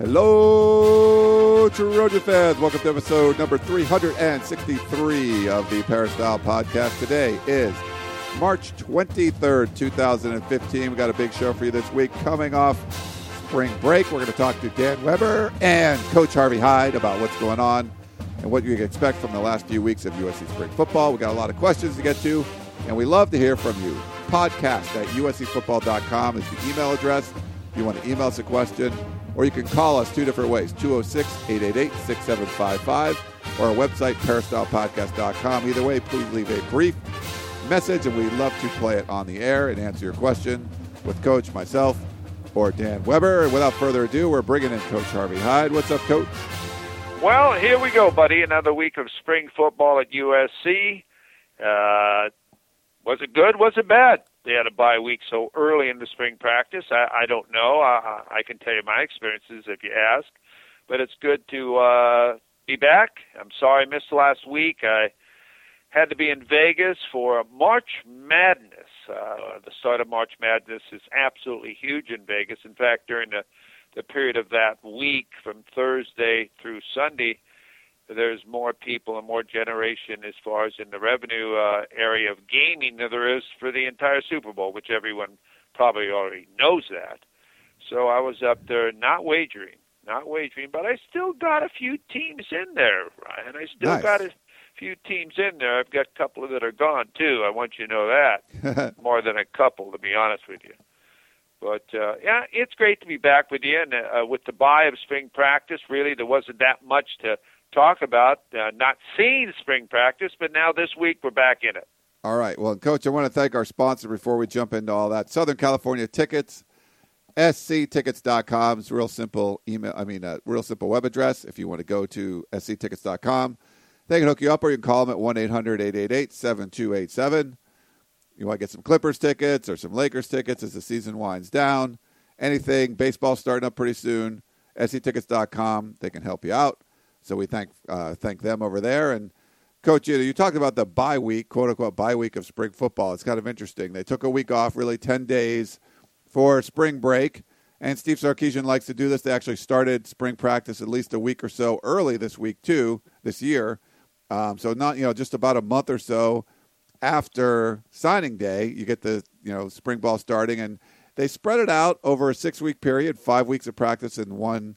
Hello, Trojan fans. Welcome to episode number 363 of the Peristyle Podcast. Today is March 23rd, 2015. We got a big show for you this week. Coming off spring break, we're going to talk to Dan Weber and Coach Harvey Hyde about what's going on and what you can expect from the last few weeks of USC spring football. We got a lot of questions to get to, and we love to hear from you. Podcast at uscfootball.com is the email address. If you want to email us a question, or you can call us two different ways 206 888 6755 or our website, peristylepodcast.com. Either way, please leave a brief message and we'd love to play it on the air and answer your question with Coach, myself, or Dan Weber. And without further ado, we're bringing in Coach Harvey Hyde. What's up, Coach? Well, here we go, buddy. Another week of spring football at USC. Uh, was it good? Was it bad? They had a bye week so early in the spring practice. I, I don't know. I, I can tell you my experiences if you ask, but it's good to uh, be back. I'm sorry I missed last week. I had to be in Vegas for March Madness. Uh, the start of March Madness is absolutely huge in Vegas. In fact, during the the period of that week from Thursday through Sunday, there's more people and more generation as far as in the revenue uh, area of gaming than there is for the entire Super Bowl, which everyone probably already knows that. So I was up there not wagering, not wagering, but I still got a few teams in there, Ryan. I still nice. got a few teams in there. I've got a couple that are gone too. I want you to know that more than a couple, to be honest with you. But uh, yeah, it's great to be back with you. And uh, with the bye of spring practice, really there wasn't that much to talk about uh, not seeing spring practice, but now this week we're back in it. All right. Well, Coach, I want to thank our sponsor before we jump into all that. Southern California Tickets, sctickets.com. It's real simple email, I mean, a real simple web address if you want to go to sctickets.com. They can hook you up or you can call them at 1 800 888 7287. You want to get some Clippers tickets or some Lakers tickets as the season winds down. Anything, baseball starting up pretty soon. sctickets.com. They can help you out. So we thank uh, thank them over there. And Coach, you, you talked about the bye week, quote unquote bye week of spring football. It's kind of interesting. They took a week off, really ten days for spring break. And Steve Sarkisian likes to do this. They actually started spring practice at least a week or so early this week too, this year. Um, so not you know just about a month or so after signing day, you get the you know spring ball starting, and they spread it out over a six week period, five weeks of practice and one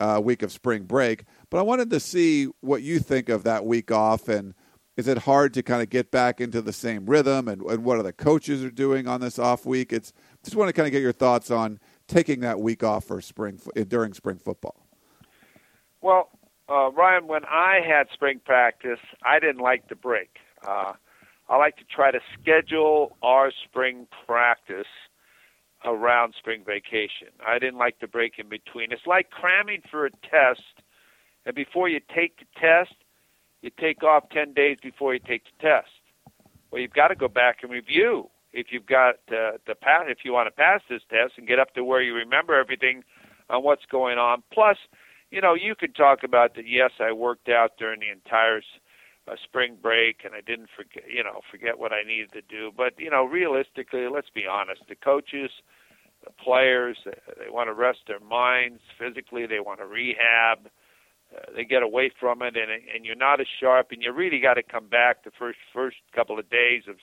uh, week of spring break. But I wanted to see what you think of that week off, and is it hard to kind of get back into the same rhythm, and, and what are the coaches are doing on this off week? It's just want to kind of get your thoughts on taking that week off for spring eh, during spring football. Well, uh, Ryan, when I had spring practice, I didn't like the break. Uh, I like to try to schedule our spring practice around spring vacation. I didn't like the break in between. It's like cramming for a test and before you take the test, you take off 10 days before you take the test. Well, you've got to go back and review if you've got uh, the pass, if you want to pass this test and get up to where you remember everything on what's going on. Plus, you know, you could talk about that. Yes, I worked out during the entire uh, spring break, and I didn't forget, you know, forget what I needed to do. But you know, realistically, let's be honest. The coaches, the players, they, they want to rest their minds physically. They want to rehab. They get away from it, and and you're not as sharp, and you really got to come back the first first couple of days of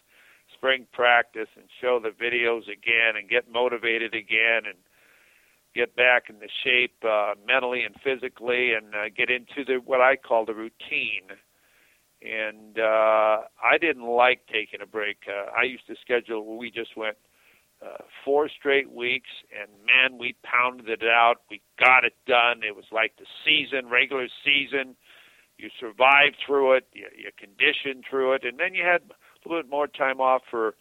spring practice and show the videos again and get motivated again and get back in the shape uh, mentally and physically and uh, get into the what I call the routine. And uh, I didn't like taking a break. Uh, I used to schedule. We just went uh, four straight weeks, and man, we pounded it out. We got it done. It was like the season, regular season. You survived through it. You, you conditioned through it, and then you had a little bit more time off for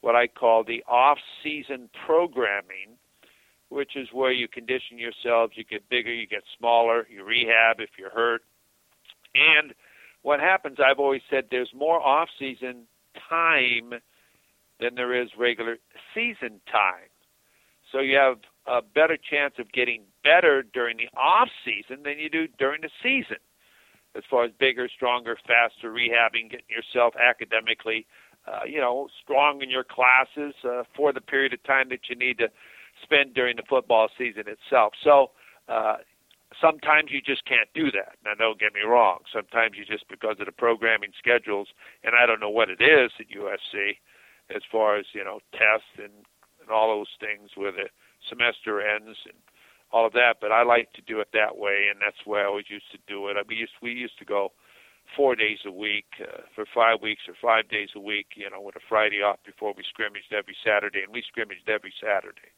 what I call the off-season programming, which is where you condition yourselves. You get bigger, you get smaller, you rehab if you're hurt. And what happens, I've always said, there's more off-season time than there is regular season time. So you have a better chance of getting better during the off season than you do during the season. As far as bigger, stronger, faster rehabbing, getting yourself academically, uh, you know, strong in your classes uh, for the period of time that you need to spend during the football season itself. So uh, sometimes you just can't do that. Now, don't get me wrong. Sometimes you just because of the programming schedules, and I don't know what it is at USC, as far as you know, tests and and all those things where the semester ends and all of that. But I like to do it that way, and that's why I always used to do it. I, we used we used to go four days a week uh, for five weeks or five days a week, you know, with a Friday off before we scrimmaged every Saturday, and we scrimmaged every Saturday.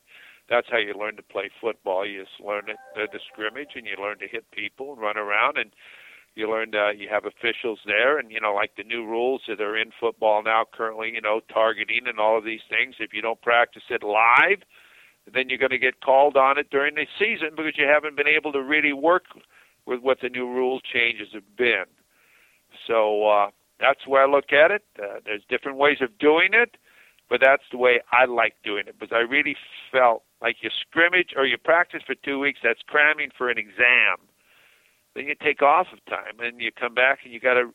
That's how you learn to play football. You just learn it, the, the scrimmage, and you learn to hit people and run around, and you learn uh, you have officials there, and you know, like the new rules that are in football now currently, you know, targeting and all of these things. If you don't practice it live, then you're going to get called on it during the season because you haven't been able to really work with what the new rule changes have been. So uh, that's where I look at it. Uh, there's different ways of doing it, but that's the way I like doing it because I really felt like you scrimmage or you practice for two weeks. That's cramming for an exam. Then you take off of time and you come back and you got to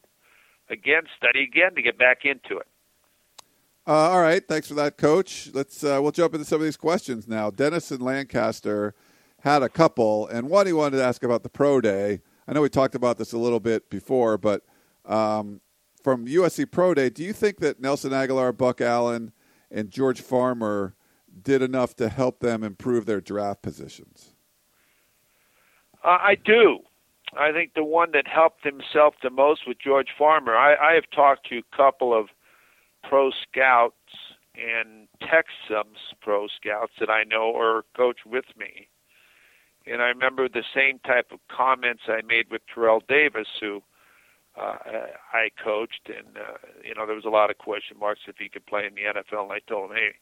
again study again to get back into it. Uh, all right, thanks for that, Coach. Let's uh, we'll jump into some of these questions now. Dennis in Lancaster had a couple, and one he wanted to ask about the pro day. I know we talked about this a little bit before, but um, from USC Pro Day, do you think that Nelson Agholor, Buck Allen, and George Farmer did enough to help them improve their draft positions? Uh, I do. I think the one that helped himself the most was George Farmer. I, I have talked to a couple of pro scouts and Texans pro scouts that I know or coach with me. And I remember the same type of comments I made with Terrell Davis, who uh, I coached, and uh, you know there was a lot of question marks if he could play in the NFL. And I told him, hey,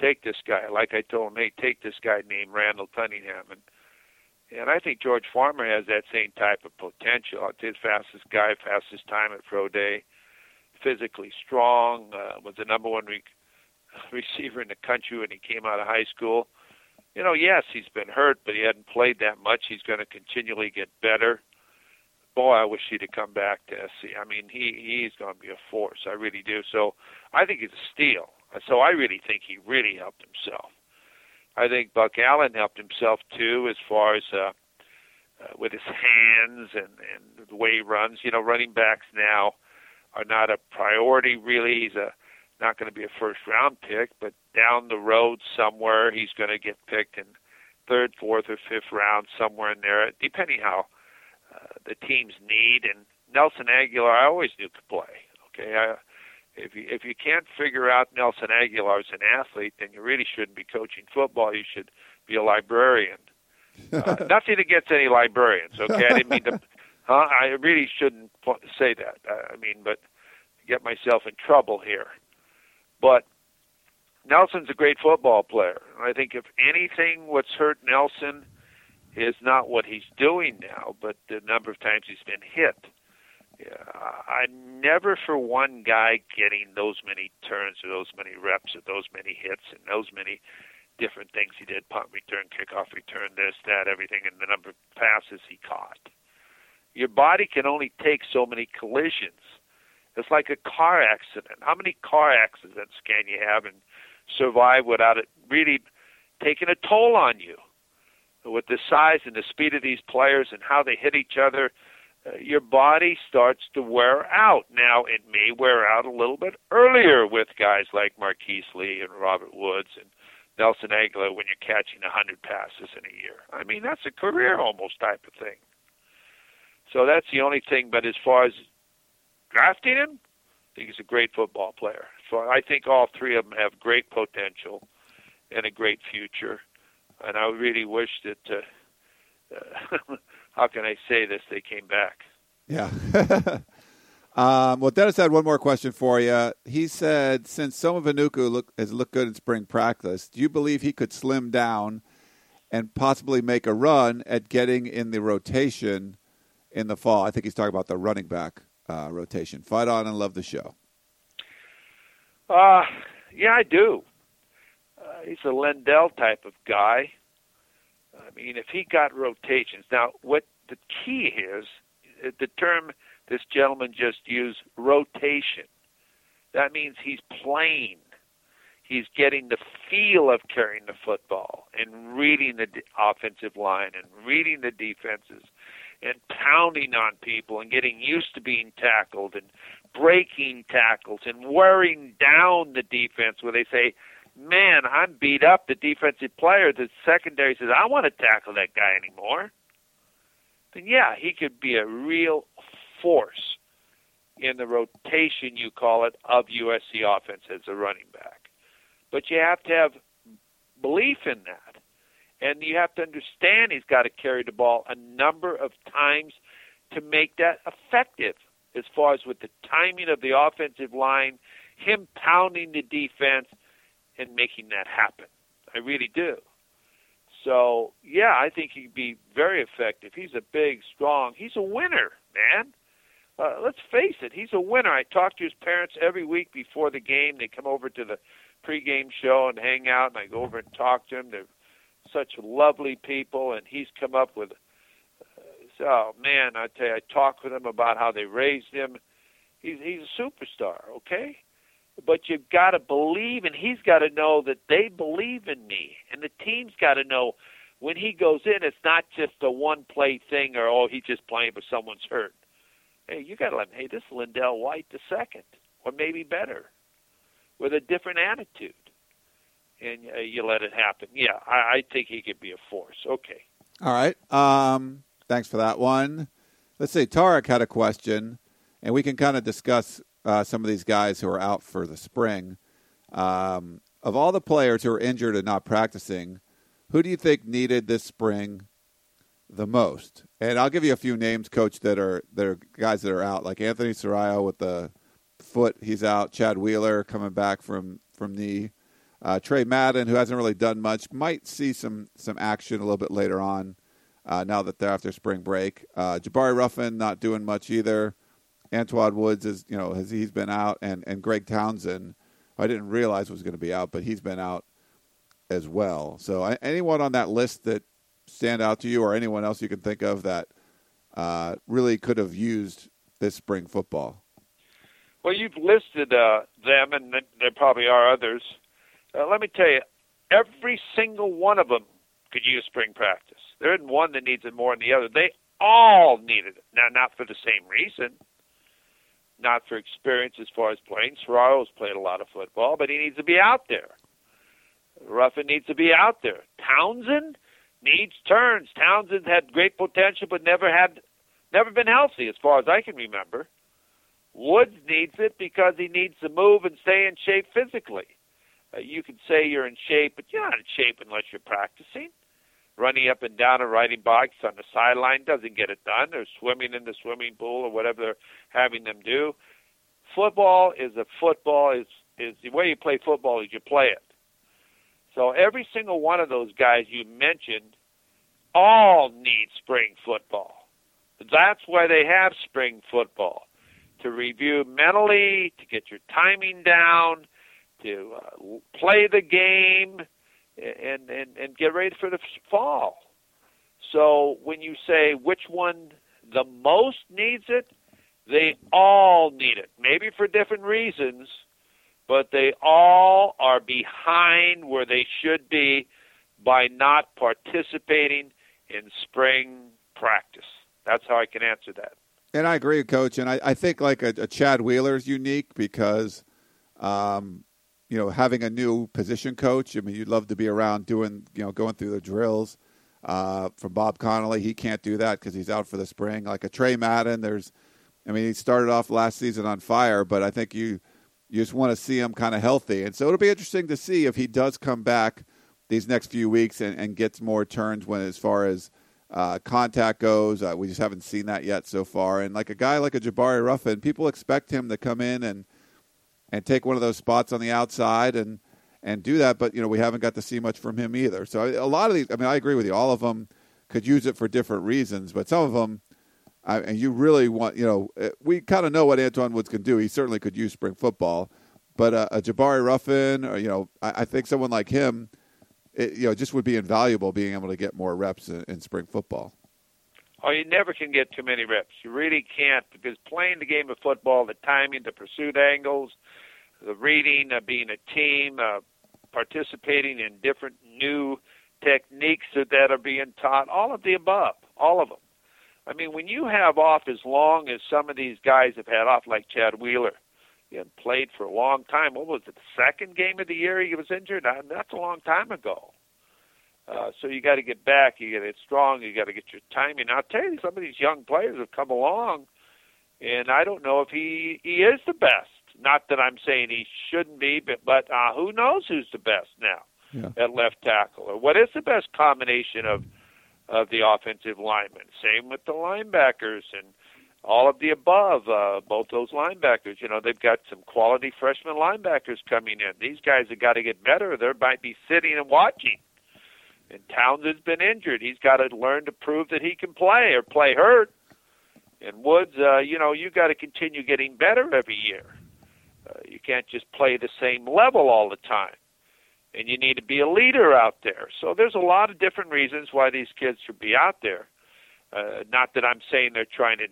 take this guy. Like I told him, hey, take this guy named Randall Cunningham, and and I think George Farmer has that same type of potential. It's his fastest guy, fastest time at pro day physically strong, uh, was the number one re- receiver in the country when he came out of high school. You know, yes, he's been hurt, but he hadn't played that much. He's going to continually get better. Boy, I wish he'd have come back to SC. I mean, he he's going to be a force. I really do. So I think he's a steal. So I really think he really helped himself. I think Buck Allen helped himself too, as far as uh, uh, with his hands and and the way he runs. You know, running backs now are not a priority really. He's a not going to be a first round pick, but down the road somewhere he's going to get picked in third, fourth, or fifth round somewhere in there, depending how uh, the team's need. And Nelson Agholor, I always knew could play. Okay, I, if you if you can't figure out Nelson Agholor as an athlete, then you really shouldn't be coaching football. You should be a librarian. Uh, nothing against any librarians. Okay, I didn't mean to Huh? I really shouldn't say that. I mean, but get myself in trouble here. But Nelson's a great football player. I think if anything, what's hurt Nelson is not what he's doing now, but the number of times he's been hit. Yeah, I never for one guy getting those many turns or those many reps or those many hits and those many different things he did punt return, kickoff return, this, that, everything, and the number of passes he caught your body can only take so many collisions. It's like a car accident. How many car accidents can you have and survive without it really taking a toll on you? With the size and the speed of these players and how they hit each other, your body starts to wear out. Now, it may wear out a little bit earlier with guys like Marquise Lee and Robert Woods and Nelson Agholor when you're catching 100 passes in a year. I mean, that's a career almost type of thing. So that's the only thing. But as far as drafting him, I think he's a great football player. So I think all three of them have great potential and a great future. And I really wish that. Uh, uh, how can I say this? They came back. Yeah. um, well, Dennis had one more question for you. He said, since Soma Vainuku look, has looked good in spring practice, do you believe he could slim down and possibly make a run at getting in the rotation in the fall. I think he's talking about the running back uh, rotation. Fight on and love the show. Uh, yeah, I do. Uh, he's a LenDale type of guy. I mean, if he got rotations. Now, what the key is, uh, the term this gentleman just used, rotation. That means he's playing. He's getting the feel of carrying the football and reading the offensive line and reading the defenses and pounding on people and getting used to being tackled and breaking tackles and wearing down the defense where they say, Man, I'm beat up. The defensive player, the secondary says, I want to tackle that guy anymore. Then, yeah, he could be a real force in the rotation, you call it, of USC offense as a running back. But you have to have belief in that. And you have to understand he's got to carry the ball a number of times to make that effective as far as with the timing of the offensive line, him pounding the defense, and making that happen. I really do. So, yeah, I think he'd be very effective. He's a big, strong, he's a winner, man. Uh, let's face it, he's a winner. I talk to his parents every week before the game. They come over to the pregame show and hang out, and I go over and talk to him. They're such lovely people, and he's come up with. Uh, oh man, I tell you, I talk with him about how they raised him. He's he's a superstar, okay? But you've got to believe, and he's got to know that they believe in me, and the team's got to know when he goes in, it's not just a one play thing or oh he's just playing but someone's hurt. Hey, you got to let him. Hey, this is LenDale White the second, or maybe better, with a different attitude and uh, you let it happen. Yeah, I, I think he could be a force. Okay. All right. Um, thanks for that one. Let's see. Tarek had a question, and we can kind of discuss uh, some of these guys who are out for the spring. Um, of all the players who are injured and not practicing, who do you think needed this spring the most? And I'll give you a few names, Coach, that are that are guys that are out, like Anthony Sarao with the foot, he's out. Chad Wheeler coming back from from knee. Uh, Tre Madden, who hasn't really done much, might see some some action a little bit later on. Uh, now that they're after spring break, uh, Jabari Ruffin not doing much either. Antwaun Woods is you know has he's been out, and and Greg Townsend, I didn't realize was going to be out, but he's been out as well. So anyone on that list that stand out to you, or anyone else you can think of that uh, really could have used this spring football? Well, you've listed uh, them, and there probably are others. Uh, let me tell you, every single one of them could use spring practice. There isn't one that needs it more than the other. They all needed it. Now, not for the same reason, not for experience as far as playing. Sarao's played a lot of football, but he needs to be out there. Ruffin needs to be out there. Townsend needs turns. Townsend had great potential, but never had, never been healthy as far as I can remember. Woods needs it because he needs to move and stay in shape physically. Uh, you can say you're in shape, but you're not in shape unless you're practicing. Running up and down and riding bikes on the sideline doesn't get it done. Or swimming in the swimming pool or whatever they're having them do. Football is a football is is the way you play football is you play it. So every single one of those guys you mentioned all need spring football. That's why they have spring football to review mentally, to get your timing down, to uh, play the game and, and, and get ready for the fall. So when you say which one the most needs it, they all need it. Maybe for different reasons, but they all are behind where they should be by not participating in spring practice. That's how I can answer that. And I agree, Coach. And I, I think like a, a Chad Wheeler is unique because um, you know, having a new position coach. I mean, you'd love to be around doing, you know, going through the drills. Uh, from Bob Connelly, he can't do that because he's out for the spring. Like a Tre Madden, there's, I mean, he started off last season on fire, but I think you you just want to see him kind of healthy, and so it'll be interesting to see if he does come back these next few weeks and, and gets more turns when as far as uh, contact goes. Uh, we just haven't seen that yet so far. And like a guy like a Jabari Ruffin, people expect him to come in and and take one of those spots on the outside and and do that. But you know, we haven't got to see much from him either. So a lot of these, I mean, I agree with you. All of them could use it for different reasons, but some of them, I, and you really want, you know, eh, we kind of know what Antwaun Woods can do. He certainly could use spring football, but uh, a Jabari Ruffin, or you know, I, I think someone like him, it, you know, just would be invaluable being able to get more reps in, in spring football. Oh, you never can get too many reps. You really can't because playing the game of football, the timing, the pursuit angles, the reading, uh, being a team, uh, participating in different new techniques that, that are being taught, all of the above, all of them. I mean, when you have off as long as some of these guys have had off, like Chad Wheeler, he had played for a long time. What was it, the second game of the year he was injured? Uh, that's a long time ago. Uh, so you got to get back. You got to get strong. You got to get your timing. I'll tell you, some of these young players have come along, and I don't know if he he is the best. Not that I'm saying he shouldn't be, but but uh, who knows who's the best now Yeah. at left tackle, or what is the best combination of of the offensive linemen? Same with the linebackers and all of the above. Uh, both those linebackers, you know, they've got some quality freshman linebackers coming in. These guys have got to get better. They might be sitting and watching. And Towns has been injured. He's got to learn to prove that he can play or play hurt. And Woods, uh, you know, you got to continue getting better every year. Uh, you can't just play the same level all the time. And you need to be a leader out there. So there's a lot of different reasons why these kids should be out there. Uh, not that I'm saying they're trying to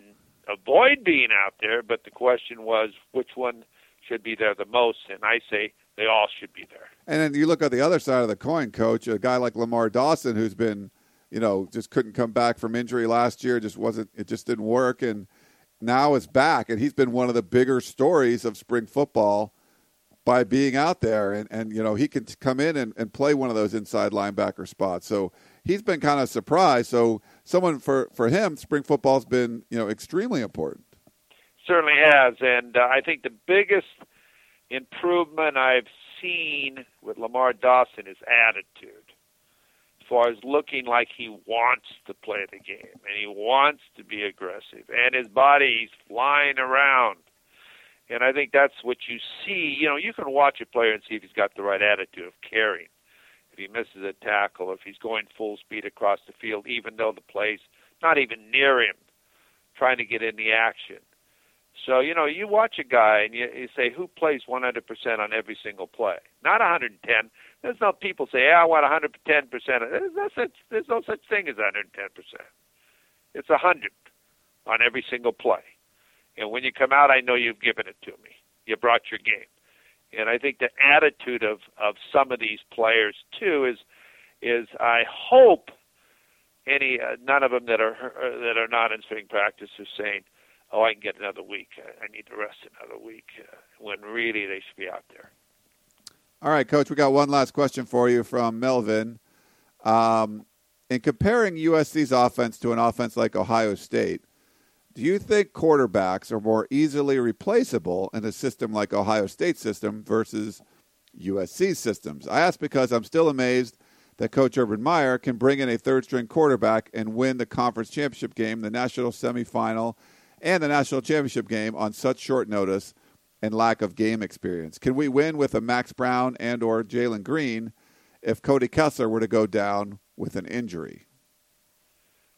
avoid being out there, but the question was which one should be there the most. And I say they all should be there. And then you look at the other side of the coin, coach. A guy like Lamar Dawson, who's been, you know, just couldn't come back from injury last year. Just wasn't. It just didn't work, and now is back, and he's been one of the bigger stories of spring football by being out there, and and you know he can come in and, and play one of those inside linebacker spots. So he's been kind of surprised. So someone for for him, spring football's been you know extremely important. Certainly has, and uh, I think the biggest improvement I've seen with Lamar Dawson is attitude. Far as looking like he wants to play the game and he wants to be aggressive, and his body he's flying around. And I think that's what you see. You know, you can watch a player and see if he's got the right attitude of carrying. If he misses a tackle, if he's going full speed across the field, even though the play's not even near him, trying to get in the action. So, you know, you watch a guy and you, you say, who plays 100% on every single play? Not 110. There's no people say, yeah, I want 110%. There's no such, there's no such thing as 110%. It's 100 on every single play. And when you come out, I know you've given it to me. You brought your game. And I think the attitude of, of some of these players, too, is, is I hope any uh, none of them that are uh, that are not in spring practice are saying, "Oh, I can get another week. I need to rest another week," uh, when really they should be out there. All right, Coach, we got one last question for you from Melvin. Um, in comparing USC's offense to an offense like Ohio State, do you think quarterbacks are more easily replaceable in a system like Ohio State's system versus USC's systems? I ask because I'm still amazed that Coach Urban Meyer can bring in a third string quarterback and win the conference championship game, the national semifinal, and the national championship game on such short notice and lack of game experience. Can we win with a Max Brown and or Jalen Greene if Cody Kessler were to go down with an injury?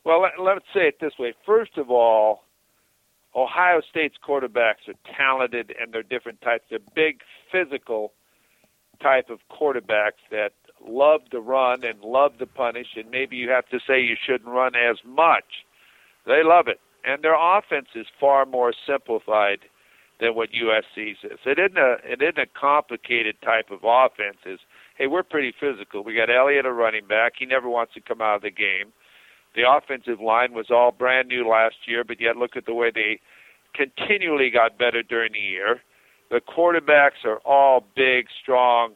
Well, let, let's say it this way. First of all, Ohio State's quarterbacks are talented and they're different types. They're big, physical type of quarterbacks that love to run and love to punish, and maybe you have to say you shouldn't run as much. They love it. And their offense is far more simplified than what USC's is. It isn't a it isn't a complicated type of offense. Is hey, we're pretty physical. We got Elliott a running back. He never wants to come out of the game. The offensive line was all brand new last year, but yet look at the way they continually got better during the year. The quarterbacks are all big, strong,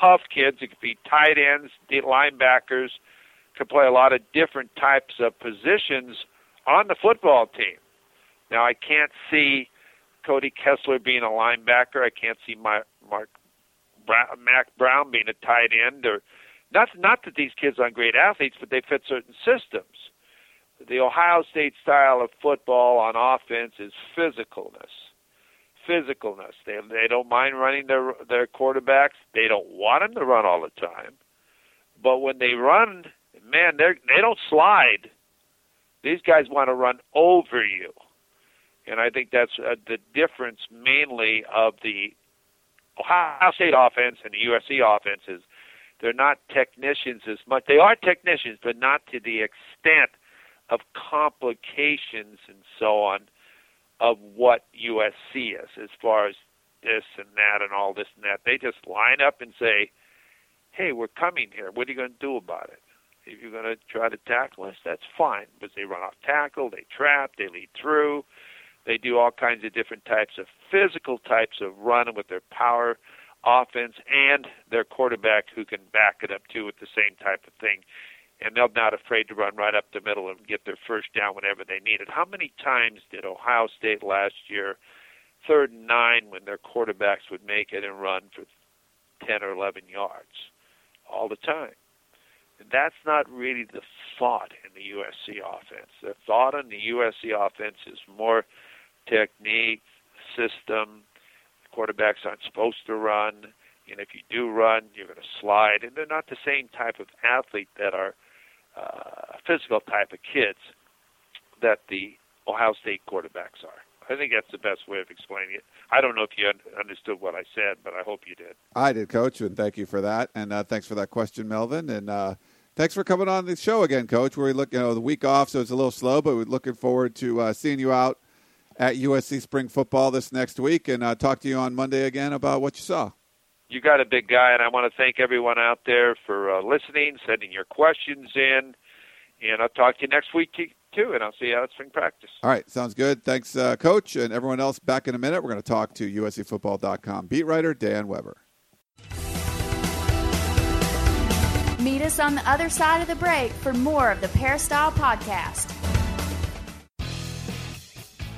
tough kids. It could be tight ends, linebackers, could play a lot of different types of positions on the football team. Now, I can't see Cody Kessler being a linebacker. I can't see my, Mark Brown, Max Brown being a tight end. Or not, not that these kids aren't great athletes, but they fit certain systems. The Ohio State style of football on offense is physicalness, physicalness. They they don't mind running their their quarterbacks. They don't want them to run all the time, but when they run, man, they they don't slide. These guys want to run over you, and I think that's uh, the difference mainly of the Ohio State offense and the USC offense is they're not technicians as much. They are technicians, but not to the extent of complications and so on of what USC is as far as this and that and all this and that. They just line up and say, "Hey, we're coming here. What are you going to do about it? If you're going to try to tackle us, that's fine." But they run off tackle, they trap, they lead through, they do all kinds of different types of physical types of run with their power offense and their quarterback who can back it up too with the same type of thing. And they're not afraid to run right up the middle and get their first down whenever they need it. How many times did Ohio State last year, third and nine, when their quarterbacks would make it and run for 10 or 11 yards? All the time. And that's not really the thought in the USC offense. The thought in the USC offense is more technique, system. Quarterbacks aren't supposed to run. And if you do run, you're going to slide. And they're not the same type of athlete that are uh, physical type of kids that the Ohio State quarterbacks are. I think that's the best way of explaining it. I don't know if you understood what I said, but I hope you did. I did, Coach, and thank you for that. And uh, thanks for that question, Melvin. And uh, thanks for coming on the show again, Coach. We're look, you know, the week off, so it's a little slow, but we're looking forward to uh, seeing you out at USC Spring Football this next week, and uh, talk to you on Monday again about what you saw. You got a big guy, and I want to thank everyone out there for uh, listening, sending your questions in, and I'll talk to you next week too, and I'll see you out at spring practice. All right, sounds good. Thanks, uh, Coach, and everyone else. Back in a minute, we're going to talk to USCFootball.com beat writer Dan Weber. Meet us on the other side of the break for more of the Peristyle Podcast.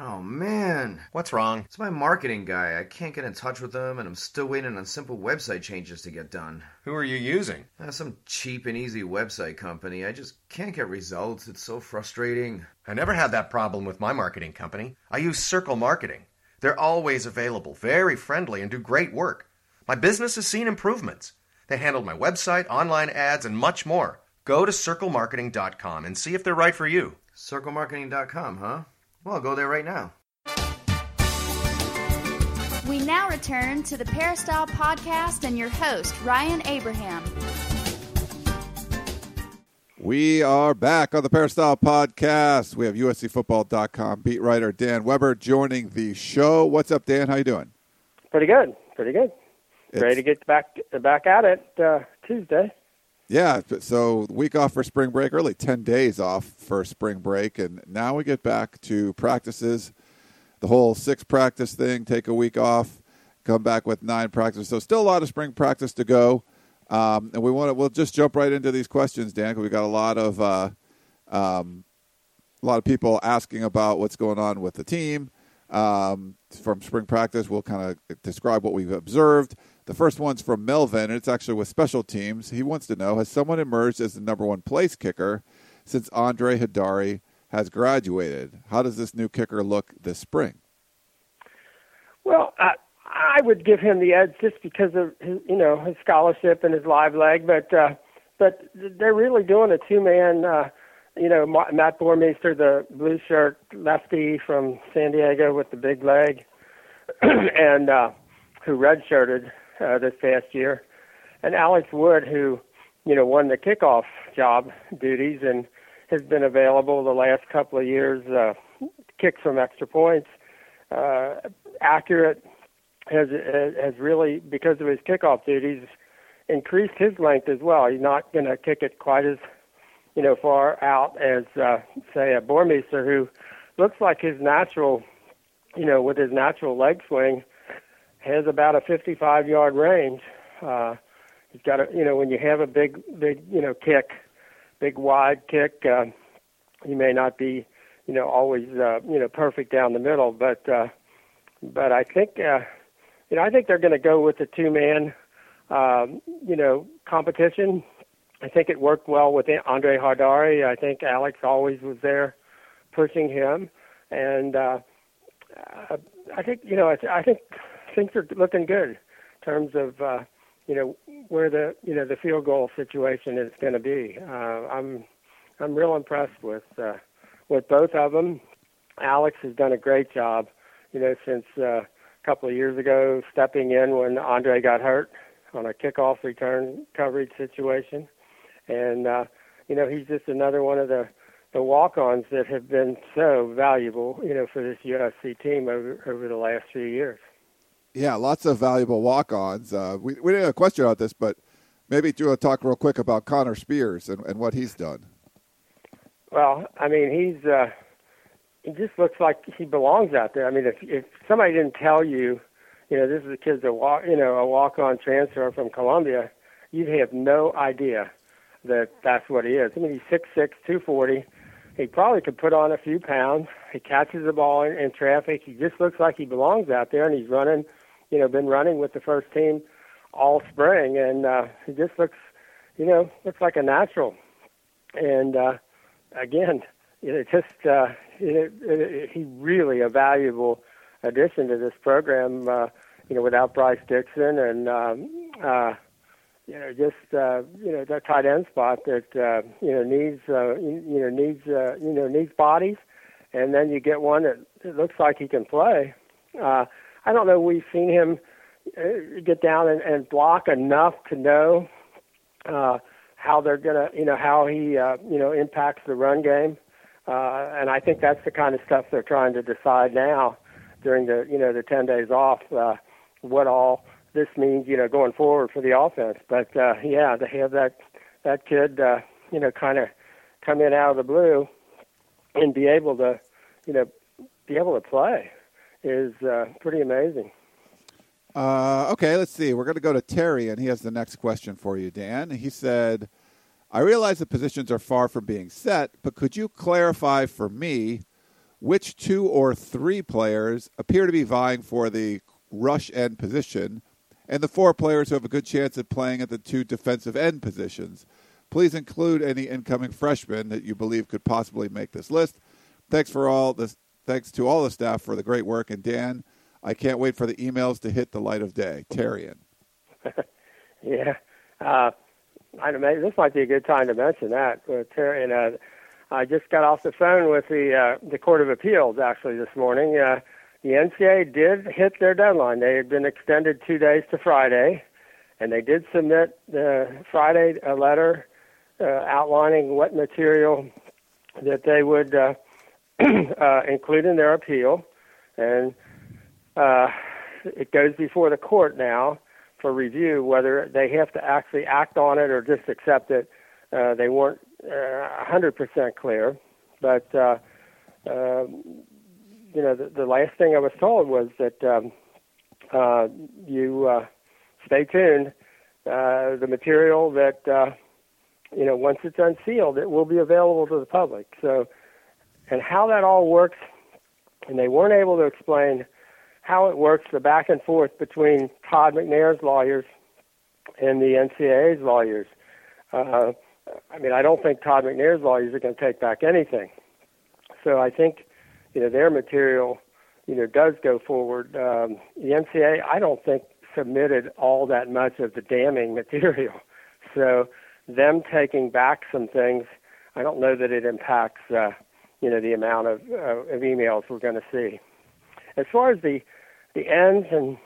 Oh man. What's wrong? It's my marketing guy. I can't get in touch with him, and I'm still waiting on simple website changes to get done. Who are you using? Uh, some cheap and easy website company. I just can't get results. It's so frustrating. I never had that problem with my marketing company. I use Circle Marketing. They're always available, very friendly, and do great work. My business has seen improvements. They handled my website, online ads, and much more. Go to circlemarketing.com and see if they're right for you. Circlemarketing.com, huh? Well, I'll go there right now. We now return to the Peristyle Podcast and your host, Ryan Abraham. We are back on the Peristyle Podcast. We have USCFootball.com beat writer Dan Weber joining the show. What's up, Dan? How you doing? Pretty good. Pretty good. It's- Ready to get back back at it uh, Tuesday. Yeah, so week off for spring break, early 10 days off for spring break, and now we get back to practices, the whole six practice thing, take a week off, come back with nine practices. So still a lot of spring practice to go. Um, and we want to, we'll just jump right into these questions, Dan, because we got a lot of, uh, um, a lot of people asking about what's going on with the team. Um, from spring practice, we'll kind of describe what we've observed. The first one's from Melvin, and it's actually with special teams. He wants to know Has someone emerged as the number one place kicker since Andre Heidari has graduated? How does this new kicker look this spring? Well, I, I would give him the edge just because of his, you know his scholarship and his live leg, but uh, but they're really doing a two man. Uh, you know, Ma- Matt Boermeester, the blue shirt lefty from San Diego with the big leg, and uh, who redshirted uh, this past year, and Alex Wood, who you know won the kickoff job duties and has been available the last couple of years, uh, kicks from extra points, uh, accurate, has has really because of his kickoff duties increased his length as well. He's not going to kick it quite as you know far out as uh, say a Boermeester who looks like his natural, you know, with his natural leg swing has about a 55 yard range. Uh, he's got a, you know, when you have a big, big, you know, kick, big wide kick, uh, you may not be, you know, always, uh, you know, perfect down the middle, but, uh, but I think, uh, you know, I think they're going to go with the two man, um, you know, competition. I think it worked well with Andre Heidari. I think Alex always was there pushing him, and uh, uh, I think you know I, I think things are looking good in terms of uh, you know where the you know the field goal situation is going to be. Uh, I'm I'm real impressed with uh, with both of them. Alex has done a great job, you know, since uh, a couple of years ago, stepping in when Andre got hurt on a kickoff return coverage situation, and uh, you know he's just another one of the the walk-ons that have been so valuable, you know, for this USC team over over the last few years. Yeah, lots of valuable walk-ons. Uh, we we didn't have a question about this, but maybe do a talk real quick about Connor Spears and, and what he's done. Well, I mean, he's uh, he just looks like he belongs out there. I mean, if if somebody didn't tell you, you know, this is a kid's a walk, you know, a walk-on transfer from Columbia, you'd have no idea that that's what he is. I mean, he's six six, two forty he probably could put on a few pounds. He catches the ball in, in traffic. He just looks like he belongs out there, and he's running. You know, been running with the first team all spring, and uh, he just looks, you know, looks like a natural. And uh, again, you know, just uh, it, it, he really a valuable addition to this program. Uh, you know, without Bryce Dixon and um, uh, you know, just uh, you know that tight end spot that uh, you know needs uh, you, you know needs uh, you know needs bodies, and then you get one that, that looks like he can play. Uh, I don't know. We've seen him uh, get down and, and block enough to know uh, how they're gonna, you know, how he uh, you know impacts the run game, uh, and I think that's the kind of stuff they're trying to decide now during the you know the ten days off. Uh, what all this means, you know, going forward for the offense. But uh, yeah, to have that that kid, uh, you know, kind of come in out of the blue and be able to, you know, be able to play is uh, pretty amazing. Uh, okay, let's see. We're going to go to Terry, and he has the next question for you, Dan. He said, I realize the positions are far from being set, but could you clarify for me which two or three players appear to be vying for the rush end position and the four players who have a good chance at playing at the two defensive end positions. Please include any incoming freshmen that you believe could possibly make this list. Thanks for all this. Thanks to all the staff for the great work, and Dan, I can't wait for the emails to hit the light of day. Terrian. yeah, uh, I maybe this might be a good time to mention that. Uh, Terrian, uh, I just got off the phone with the uh, the Court of Appeals actually this morning. Uh, the NCAA did hit their deadline. They had been extended two days to Friday, and they did submit the Friday a letter uh, outlining what material that they would uh, uh, include in their appeal, and uh, it goes before the court now for review whether they have to actually act on it or just accept it. Uh, they weren't uh, 100% clear, but uh, uh, you know, the, the last thing I was told was that um, uh, you uh, stay tuned. Uh, the material that uh, you know, once it's unsealed, it will be available to the public. So, and how that all works, and they weren't able to explain how it works, the back and forth between Todd McNair's lawyers and the NCAA's lawyers. Uh, I mean, I don't think Todd McNair's lawyers are going to take back anything. So I think you know their material you know does go forward. Um, the NCAA I don't think submitted all that much of the damning material, so them taking back some things, I don't know that it impacts uh, you know the amount of, uh, of emails we're going to see. As far as the the ends and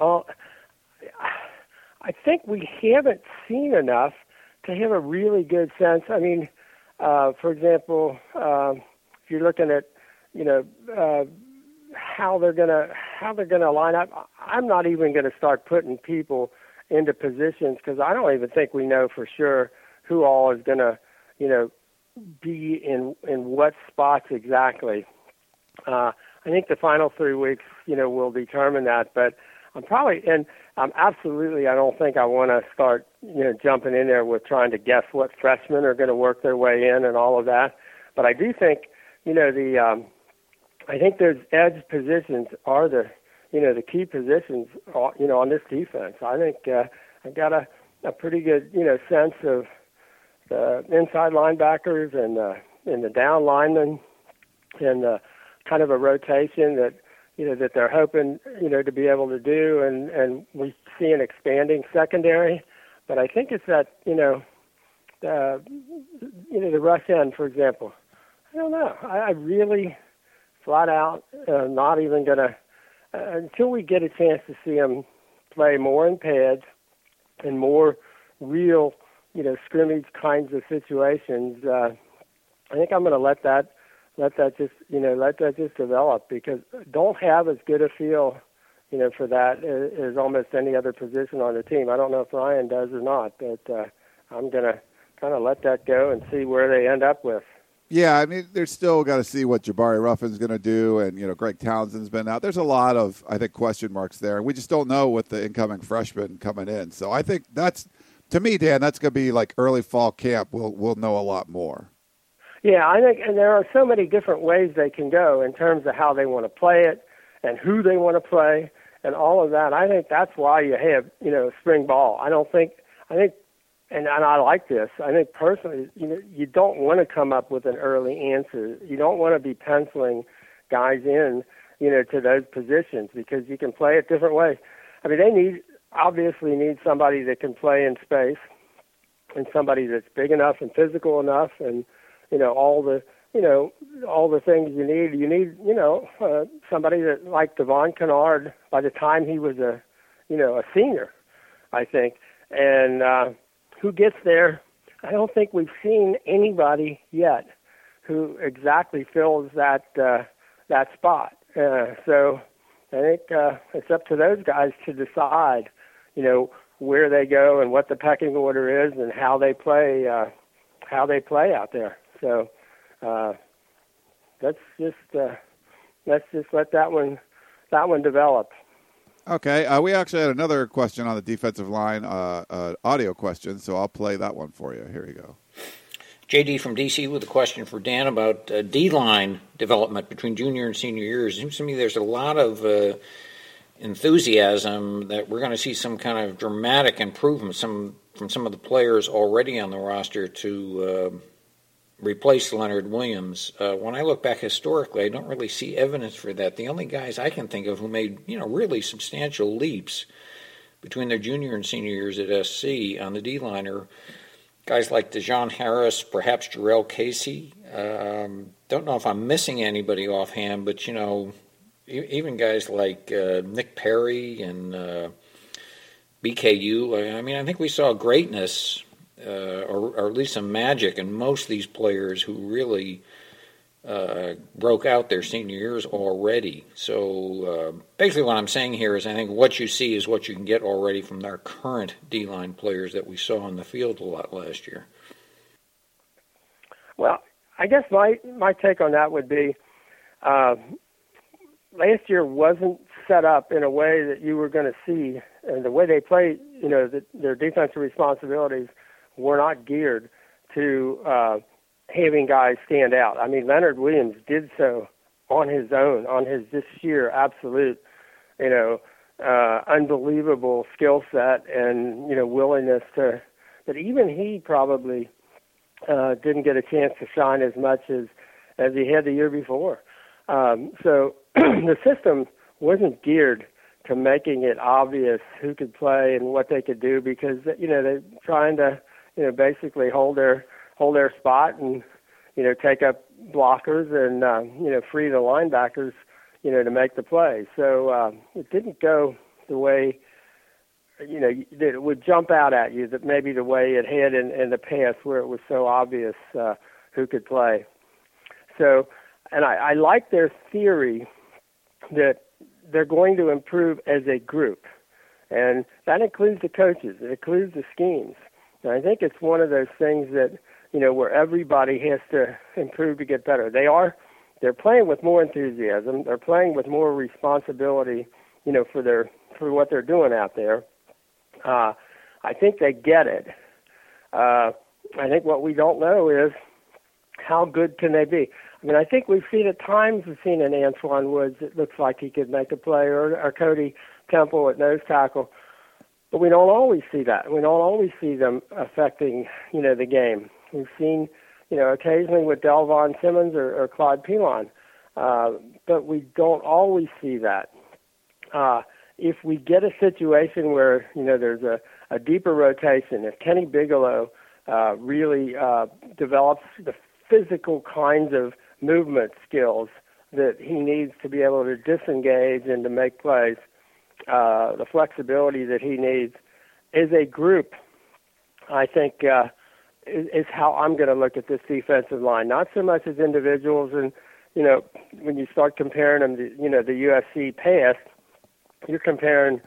all, I think we haven't seen enough to have a really good sense. I mean, uh, for example, uh, if you're looking at you know uh, how they're gonna how they're gonna line up. I'm not even going to start putting people into positions because I don't even think we know for sure who all is going to you know be in in what spots exactly. Uh, I think the final three weeks you know will determine that, but I'm probably and I'm absolutely. I don't think I want to start you know jumping in there with trying to guess what freshmen are going to work their way in and all of that. But I do think you know the um, I think those edge positions are the you know the key positions uh, you know on this defense. I think uh, I got a a pretty good you know sense of the inside linebackers and uh, and the down linemen and uh, kind of a rotation that you know that they're hoping you know to be able to do. And and we see an expanding secondary but I think it's that you know uh, you know the rush end for example. I don't know. I, I really flat out uh, not even gonna uh, until we get a chance to see them play more in pads and more real you know scrimmage kinds of situations uh, I think I'm going to let that let that just you know let that just develop because don't have as good a feel you know for that as, almost any other position on the team. I don't know if Ryan does or not, but uh, I'm gonna kind of let that go and see where they end up with. Yeah, I mean, they're still got to see what Jabari Ruffin's going to do, and you know, Greg Townsend's been out. There's a lot of, I think, question marks there. And we just don't know what the incoming freshmen coming in. So I think that's, to me, Dan, that's going to be like early fall camp. We'll we'll know a lot more. Yeah, I think, and there are so many different ways they can go in terms of how they want to play it and who they want to play and all of that. I think that's why you have, you know, spring ball. I don't think, I think, and, and I like this. I think personally, you know, you don't want to come up with an early answer. You don't want to be penciling guys in, you know, to those positions because you can play it different ways. I mean, they need obviously need somebody that can play in space and somebody that's big enough and physical enough and you know all the you know all the things you need. You need you know uh, somebody that like Devon Kennard by the time he was a you know a senior, I think, and uh, who gets there. I don't think we've seen anybody yet who exactly fills that uh, that spot. Uh, so I think uh, it's up to those guys to decide, you know, where they go and what the pecking order is and how they play uh, how they play out there. So uh, let's just uh, let's just let that one that one develop. Okay, uh, we actually had another question on the defensive line, uh, uh, audio question, so I'll play that one for you. Here you go. JD from DC with a question for Dan about uh, D line development between junior and senior years. It seems to me there's a lot of uh, enthusiasm that we're going to see some kind of dramatic improvement some from some of the players already on the roster to uh, replaced Leonard Williams. Uh, when I look back historically, I don't really see evidence for that. The only guys I can think of who made you know really substantial leaps between their junior and senior years at SC on the D liner. guys like Dejon Harris, perhaps Jurrell Casey. Um, don't know if I'm missing anybody offhand, but you know, even guys like uh, Nick Perry and uh, BKU. I mean, I think we saw greatness uh, or, or, at least some magic in most of these players who really uh, broke out their senior years already. So uh, basically, what I'm saying here is I think what you see is what you can get already from our current D line players that we saw on the field a lot last year. Well, I guess my my take on that would be uh, last year wasn't set up in a way that you were going to see, and the way they play, you know, the, their defensive responsibilities were not geared to uh, having guys stand out. I mean, Leonard Williams did so on his own, on his just sheer absolute, you know, uh, unbelievable skill set and you know willingness to. But even he probably uh, didn't get a chance to shine as much as as he had the year before. Um, so the system wasn't geared to making it obvious who could play and what they could do because you know they're trying to you know, basically hold their hold their spot and you know take up blockers and uh, you know free the linebackers you know to make the play. So uh, it didn't go the way you know that it would jump out at you that maybe the way it had in, in the past where it was so obvious uh, who could play. So, and I, I like their theory that they're going to improve as a group, and that includes the coaches, it includes the schemes. And I think it's one of those things that you know where everybody has to improve to get better. They are they're playing with more enthusiasm. They're playing with more responsibility, you know, for their for what they're doing out there. Uh, I think they get it. Uh, I think what we don't know is how good can they be. I mean, I think we've seen at times we've seen an Antwaun Woods. It looks like he could make a play, or, or Cody Temple at nose tackle, but we don't always see that. We don't always see them affecting, you know, the game. We've seen, you know, occasionally with Delvon Simmons or, or Claude Pelon, uh, but we don't always see that. Uh, if we get a situation where you know there's a, a deeper rotation, if Kenny Bigelow uh, really uh, develops the physical kinds of movement skills that he needs to be able to disengage and to make plays, uh, the flexibility that he needs. As a group, I think uh, is, is how I'm going to look at this defensive line. Not so much as individuals, and you know, when you start comparing them, to, you know, the USC past, you're comparing,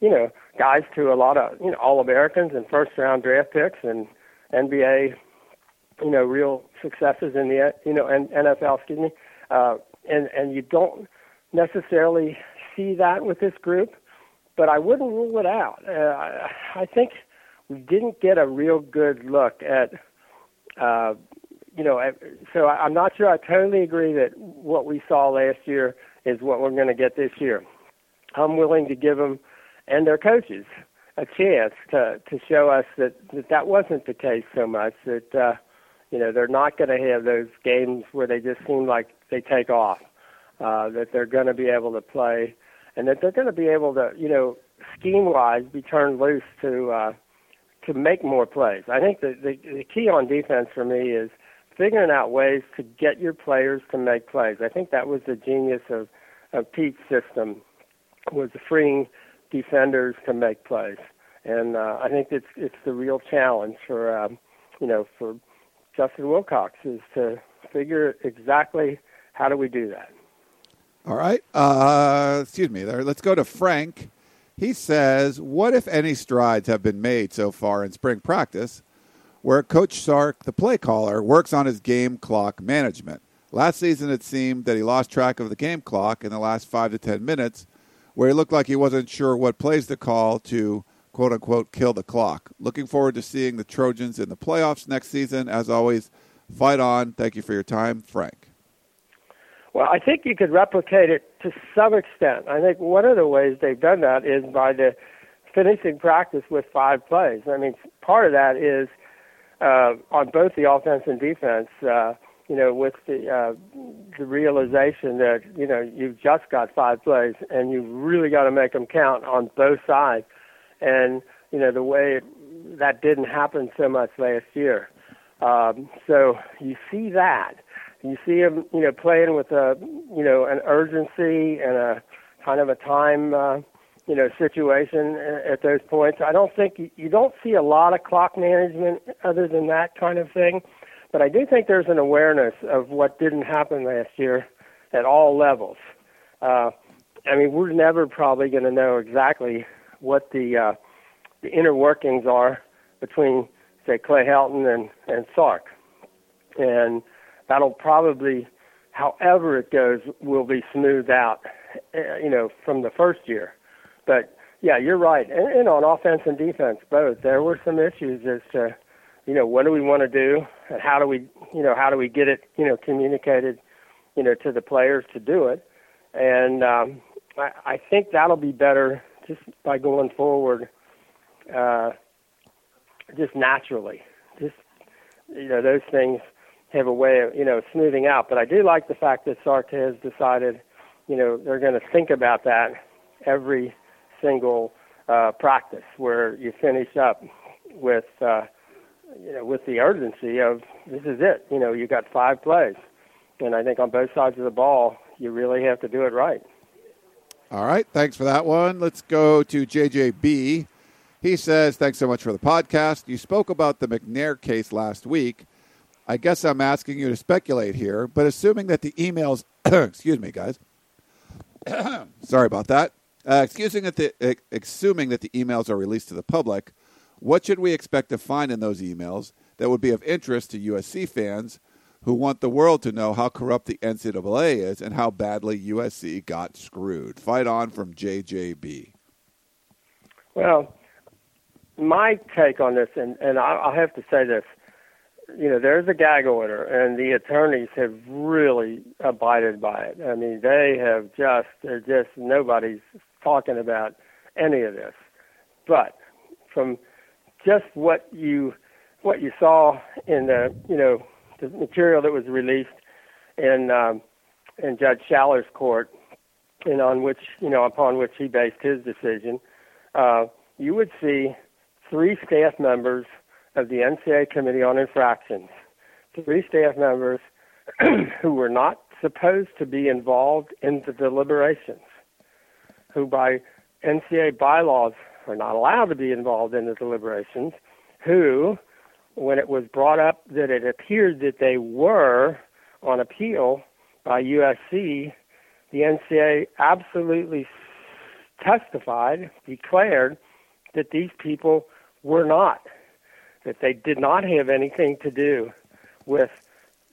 you know, guys to a lot of you know All Americans and first round draft picks and NBA you know, real successes in the you know NFL, excuse me, uh, and and you don't necessarily see that with this group, but I wouldn't rule it out. Uh, I think we didn't get a real good look at, uh, you know, so I'm not sure I totally agree that what we saw last year is what we're going to get this year. I'm willing to give them and their coaches a chance to to show us that that, that wasn't the case so much that. Uh, you know, they're not going to have those games where they just seem like they take off. Uh, that they're going to be able to play, and that they're going to be able to, you know, scheme-wise, be turned loose to uh, to make more plays. I think the, the the key on defense for me is figuring out ways to get your players to make plays. I think that was the genius of of Pete's system was freeing defenders to make plays, and uh, I think it's it's the real challenge for um, you know for Justin Wilcox is to figure exactly how do we do that. All right. Uh, excuse me there. Let's go to Frank. He says, What, if any, strides have been made so far in spring practice where Coach Sark, the play caller, works on his game clock management? Last season, it seemed that he lost track of the game clock in the last five to ten minutes, where he looked like he wasn't sure what plays to call to quote unquote kill the clock. Looking forward to seeing the Trojans in the playoffs next season. As always, fight on. Thank you for your time, Frank. Well, I think you could replicate it to some extent. I think one of the ways they've done that is by the finishing practice with five plays. I mean, part of that is uh, on both the offense and defense. Uh, you know, with the uh, the realization that you know you've just got five plays and you've really got to make them count on both sides and you know the way it, that didn't happen so much last year. Um, so you see that. You see him, you know, playing with a, you know, an urgency and a kind of a time, uh, you know, situation at those points. I don't think you, don't see a lot of clock management other than that kind of thing, but I do think there's an awareness of what didn't happen last year at all levels. Uh, I mean, we're never probably going to know exactly what the uh, the inner workings are between say Clay Helton and and Sark, and that'll probably, however it goes, will be smoothed out, uh, you know, from the first year. But yeah, you're right, and, and on offense and defense both, there were some issues as to, you know, what do we want to do, and how do we, you know, how do we get it, you know, communicated, you know, to the players to do it, and um, I, I think that'll be better just by going forward, uh, just naturally. Just you know, those things have a way of you know smoothing out. But I do like the fact that Sark has decided, you know, they're going to think about that every single uh, practice where you finish up with uh, you know with the urgency of this is it. You know, you got five plays, and I think on both sides of the ball, you really have to do it right. All right. Thanks for that one. Let's go to JJB. He says, Thanks so much for the podcast. You spoke about the McNair case last week. I guess I'm asking you to speculate here, but assuming that the emails, excuse me, guys. Sorry about that. Uh, excusing that the, assuming that the emails are released to the public, what should we expect to find in those emails that would be of interest to USC fans who want the world to know how corrupt the NCAA is and how badly USC got screwed. Fight on from JJB. Well, my take on this, and and I, I'll have to say this, you know, there's a gag order, and the attorneys have really abided by it. I mean, they have just, they're just nobody's talking about any of this. But from just what you what you saw in the you know the material that was released in um, in Judge Shaller's court, and on which you know upon which he based his decision, uh, you would see three staff members of the NCAA Committee on Infractions, three staff members who were not supposed to be involved in the deliberations, who by NCAA bylaws are not allowed to be involved in the deliberations, who, when it was brought up that it appeared that they were on appeal by USC, the NCAA absolutely testified, declared that these people were not, that they did not have anything to do with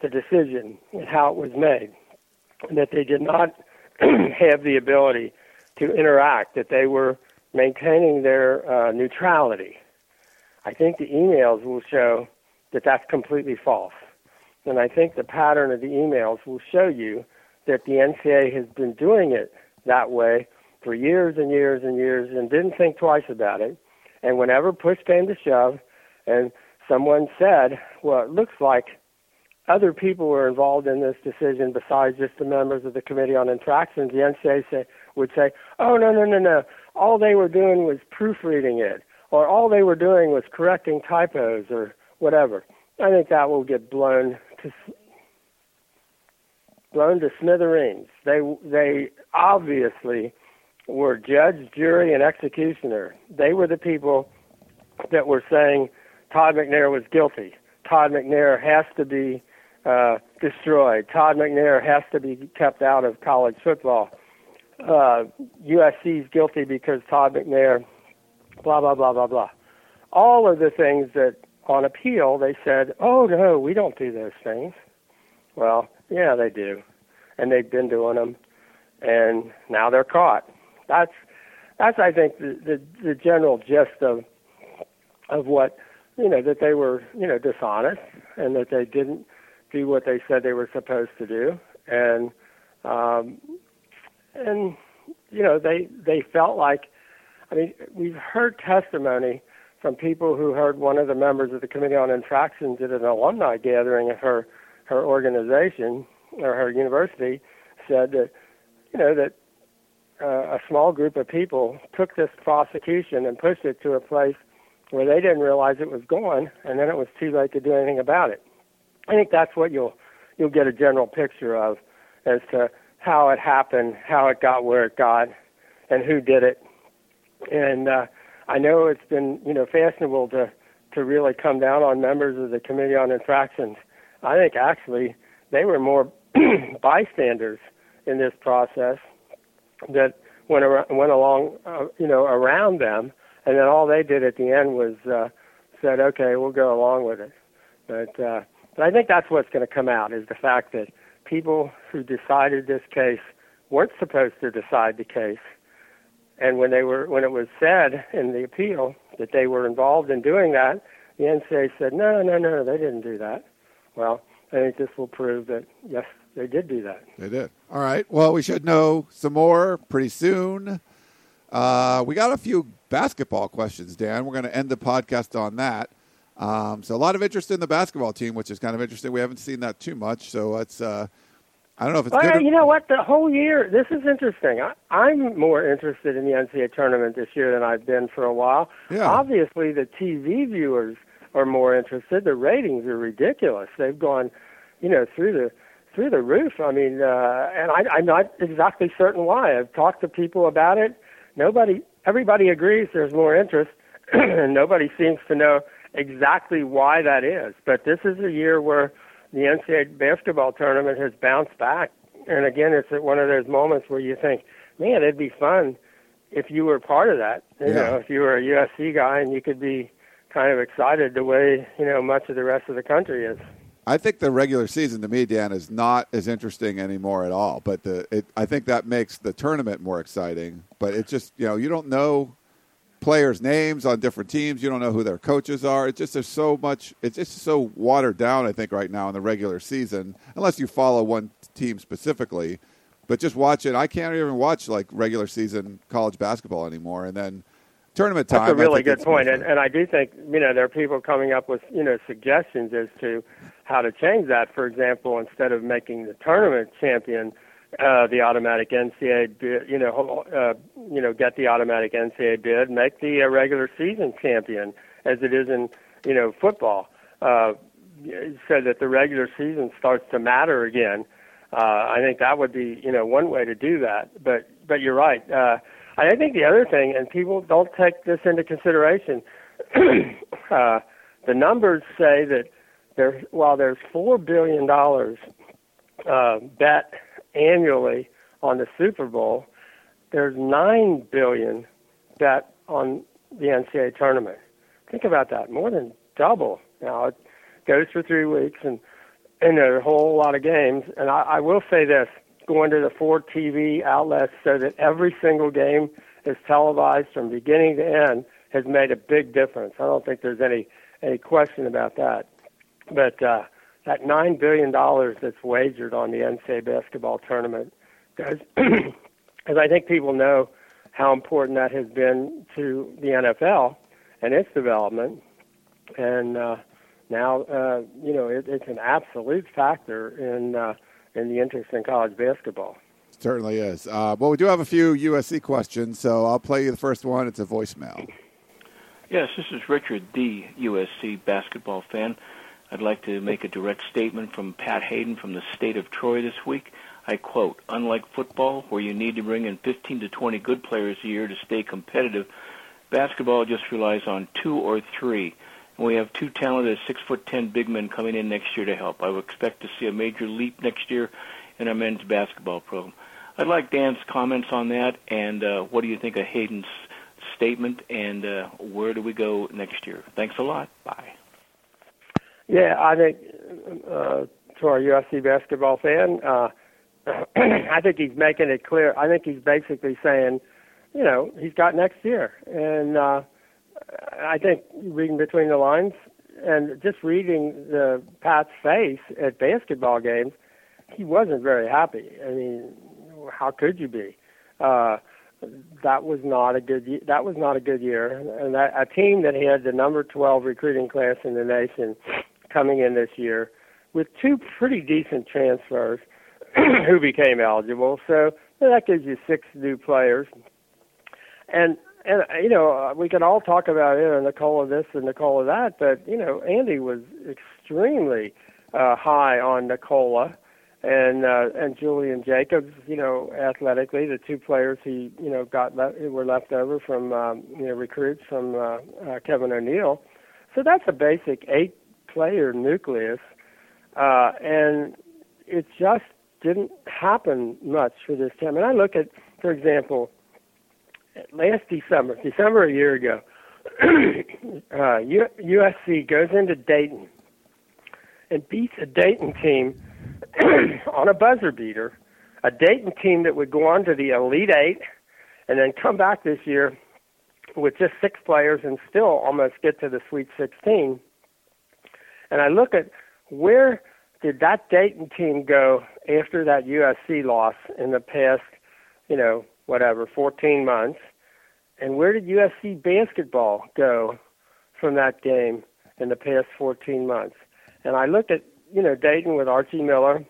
the decision and how it was made, and that they did not have the ability to interact, that they were maintaining their uh, neutrality. I think the emails will show that that's completely false. And I think the pattern of the emails will show you that the NCAA has been doing it that way for years and years and years and didn't think twice about it. And whenever push came to shove and someone said, well, it looks like other people were involved in this decision besides just the members of the Committee on Infractions, the NCAA say, would say, oh, no, no, no, no. All they were doing was proofreading it, or all they were doing was correcting typos or whatever. I think that will get blown to blown to smithereens. They they obviously were judge, jury, and executioner. They were the people that were saying Todd McNair was guilty. Todd McNair has to be uh, destroyed. Todd McNair has to be kept out of college football. Uh, USC is guilty because Todd McNair, blah blah blah blah blah. All of the things that on appeal they said, "Oh no, we don't do those things." Well, yeah, they do, and they've been doing them, and now they're caught. That's that's I think the the, the general gist of of what you know that they were you know dishonest and that they didn't do what they said they were supposed to do, and um, and you know they they felt like I mean we've heard testimony from people who heard one of the members of the committee on infractions at an alumni gathering at her her organization or her university said that you know that uh, a small group of people took this prosecution and pushed it to a place where they didn't realize it was going, and then it was too late to do anything about it. I think that's what you'll you'll get a general picture of as to how it happened, how it got where it got, and who did it. And uh, I know it's been you know fashionable to to really come down on members of the Committee on Infractions. I think actually they were more bystanders in this process that went around, went along uh, you know around them, and then all they did at the end was uh, said, okay, we'll go along with it. But uh, but I think that's what's going to come out is the fact that people who decided this case weren't supposed to decide the case. And when they were when it was said in the appeal that they were involved in doing that, the NCAA said, no, no, no, they didn't do that. Well, I think this will prove that yes, they did do that. They did. All right. Well, we should know some more pretty soon. Uh, we got a few basketball questions, Dan. We're going to end the podcast on that. Um, so a lot of interest in the basketball team, which is kind of interesting. We haven't seen that too much, so it's. Uh, I don't know if it's. Well, good or- you know what? The whole year, this is interesting. I, I'm more interested in the NCAA tournament this year than I've been for a while. Yeah. Obviously, the TV viewers are more interested. The ratings are ridiculous. They've gone, you know, through the through the roof. I mean, uh, and I, I'm not exactly certain why. I've talked to people about it. Nobody, everybody agrees there's more interest, and nobody seems to know exactly why that is. But this is a year where the NCAA basketball tournament has bounced back, and again, it's at one of those moments where you think, man, it'd be fun if you were part of that. You Yeah. know, if you were a USC guy and you could be kind of excited the way you know much of the rest of the country is. I think the regular season to me, Dan, is not as interesting anymore at all. But the it, I think that makes the tournament more exciting. But it's just you know you don't know players' names on different teams. You don't know who their coaches are. It's just there's so much. It's just so watered down. I think right now in the regular season, unless you follow one team specifically. But just watch it. I can't even watch like regular season college basketball anymore. And then tournament time. That's a really good point. And, and I do think you know there are people coming up with you know suggestions as to how to change that. For example, instead of making the tournament champion uh, the automatic NCAA bid, you know, uh, you know, get the automatic NCAA bid, make the uh, regular season champion, as it is in you know football, uh, so that the regular season starts to matter again. Uh, I think that would be you know one way to do that. But but you're right. Uh, I think the other thing, and people don't take this into consideration, uh, the numbers say that there, while there's four billion dollars uh, bet annually on the Super Bowl, there's nine billion bet on the NCAA tournament. Think about that, more than double. Now it goes for three weeks and and there are a whole lot of games. And I, I will say this: going to the four TV outlets so that every single game is televised from beginning to end has made a big difference. I don't think there's any any question about that. But uh, that nine billion dollars that's wagered on the NCAA basketball tournament, because as I think people know how important that has been to the NFL and its development, and uh, now uh, you know it, it's an absolute factor in uh, in the interest in college basketball. Certainly is. Uh, well, we do have a few USC questions, so I'll play you the first one. It's a voicemail. Yes, this is Richard, the USC basketball fan. I'd like to make a direct statement from Pat Haden from the state of Troy this week. I quote, unlike football, where you need to bring in 15 to 20 good players a year to stay competitive, basketball just relies on two or three. And we have two talented six foot ten big men coming in next year to help. I would expect to see a major leap next year in our men's basketball program. I'd like Dan's comments on that, and uh, what do you think of Haden's statement, and uh, where do we go next year? Thanks a lot. Bye. Yeah, I think uh, to our USC basketball fan, uh, I think he's making it clear. I think he's basically saying, you know, he's got next year, and uh, I think reading between the lines and just reading the Pat's face at basketball games, he wasn't very happy. I mean, how could you be? Uh, that was not a good. That was not a good year, and that, a team that had the number 12 recruiting class in the nation coming in this year with two pretty decent transfers who became eligible. So that gives you six new players. And and you know we can all talk about you know Nikola this and Nikola that, but you know Andy was extremely uh, high on Nikola and uh, and Julian Jacobs. You know athletically, the two players he you know got le- were left over from um, you know recruits from uh, uh, Kevin O'Neill. So that's a basic eight player nucleus, uh, and it just didn't happen much for this team. And I look at, for example, last December, December a year ago, uh, USC goes into Dayton and beats a Dayton team on a buzzer beater, a Dayton team that would go on to the Elite Eight and then come back this year with just six players and still almost get to the Sweet 16. And I look at where did that Dayton team go after that USC loss in the past, you know, whatever, 14 months? And where did USC basketball go from that game in the past 14 months? And I look at, you know, Dayton with Archie Miller,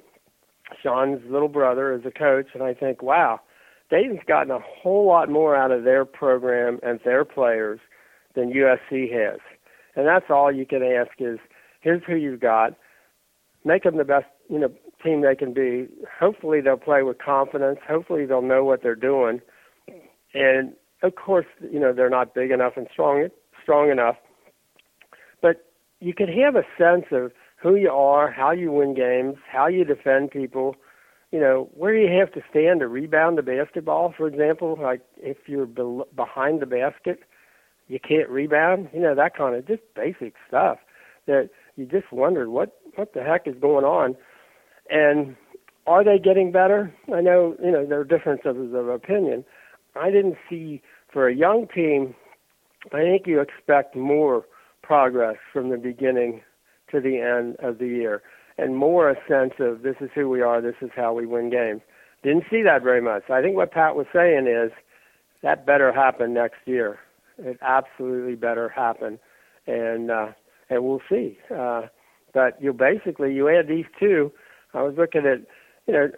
Sean's little brother, as a coach, and I think, wow, Dayton's gotten a whole lot more out of their program and their players than USC has. And that's all you can ask is, here's who you've got. Make them the best, you know, team they can be. Hopefully they'll play with confidence. Hopefully they'll know what they're doing. And of course, you know, they're not big enough and strong strong enough. But you can have a sense of who you are, how you win games, how you defend people, you know, where you have to stand to rebound the basketball, for example, like if you're be- behind the basket, you can't rebound, you know, that kind of just basic stuff that you just wondered what what the heck is going on. And are they getting better? I know, you know, there are differences of opinion. I didn't see for a young team I think you expect more progress from the beginning to the end of the year and more a sense of this is who we are, this is how we win games. Didn't see that very much. I think what Pat was saying is that better happen next year. It absolutely better happen, and uh, and we'll see. Uh, but you basically you add these two. I was looking at, you know,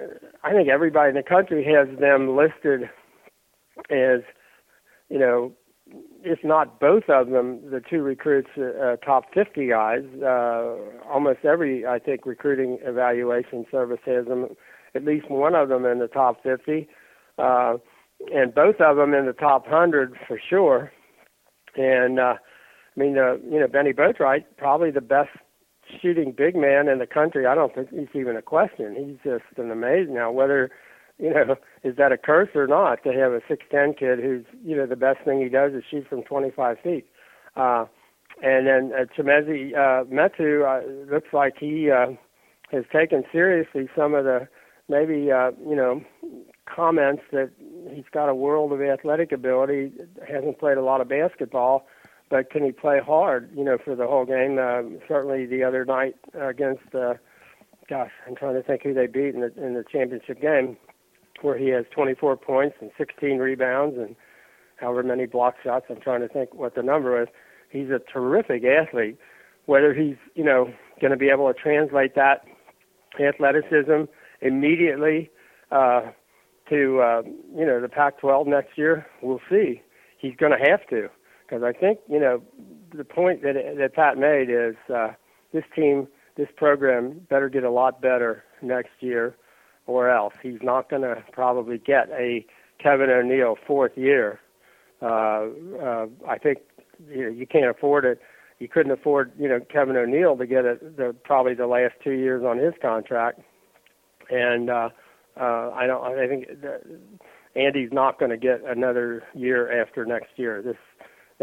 I think everybody in the country has them listed as, you know, if not both of them, the two recruits, uh, top 50 guys. Uh, almost every, I think, recruiting evaluation service has them, at least one of them in the top 50, uh, and both of them in the top 100 for sure. And uh, I mean, uh, you know, Bennie Boatwright, probably the best shooting big man in the country. I don't think he's even a question. He's just an amazing. Now, whether you know, is that a curse or not to have a six ten kid who's you know the best thing he does is shoot from twenty five feet. Uh, and then uh, Chimezie uh, Metu uh, looks like he uh, has taken seriously some of the maybe uh, you know comments that he's got a world of athletic ability, hasn't played a lot of basketball, but can he play hard? You know, for the whole game. Uh, certainly the other night against. Uh, gosh, I'm trying to think who they beat in the in the championship game where he has 24 points and 16 rebounds and however many block shots. I'm trying to think what the number is. He's a terrific athlete. Whether he's, you know, going to be able to translate that athleticism immediately uh, to, uh, you know, the Pac-12 next year, we'll see. He's going to have to because I think, you know, the point that that Pat made is uh, this team, this program better get a lot better next year or else. He's not going to probably get a Kevin O'Neill fourth year. Uh, uh, I think you, know, you can't afford it. You couldn't afford, you know, Kevin O'Neill to get it the, probably the last two years on his contract. And uh, uh, I don't. I think that Andy's not going to get another year after next year. This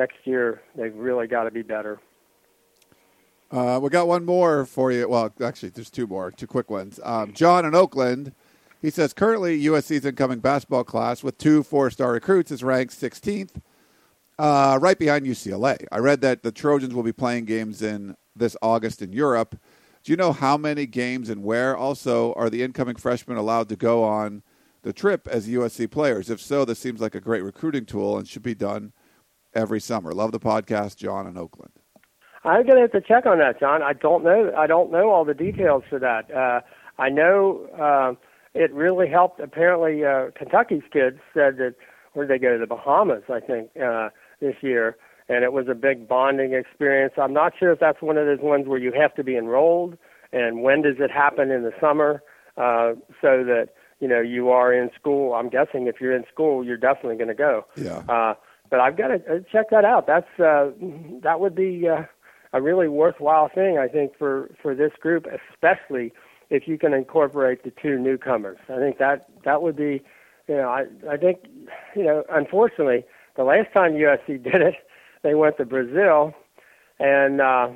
next year they've really got to be better. Uh, we got one more for you. Well, actually, there's two more, two quick ones. Um, John in Oakland, he says currently USC's incoming basketball class with two four-star recruits is ranked 16th, uh, right behind UCLA. I read that the Trojans will be playing games in this August in Europe. Do you know how many games and where? Also, are the incoming freshmen allowed to go on the trip as USC players? If so, this seems like a great recruiting tool and should be done every summer. Love the podcast, John in Oakland. I'm gonna have to check on that, John. I don't know. I don't know all the details for that. Uh, I know uh, it really helped. Apparently, uh, Kentucky's kids said that where they go to the Bahamas, I think, uh, this year, and it was a big bonding experience. I'm not sure if that's one of those ones where you have to be enrolled, and when does it happen in the summer, uh, so that you know you are in school. I'm guessing if you're in school, you're definitely going to go. Yeah. Uh, but I've got to uh, check that out. That's uh, that would be. Uh, a really worthwhile thing, I think, for for this group, especially if you can incorporate the two newcomers. I think that that would be, you know, I I think, you know, unfortunately, the last time USC did it, they went to Brazil, and uh,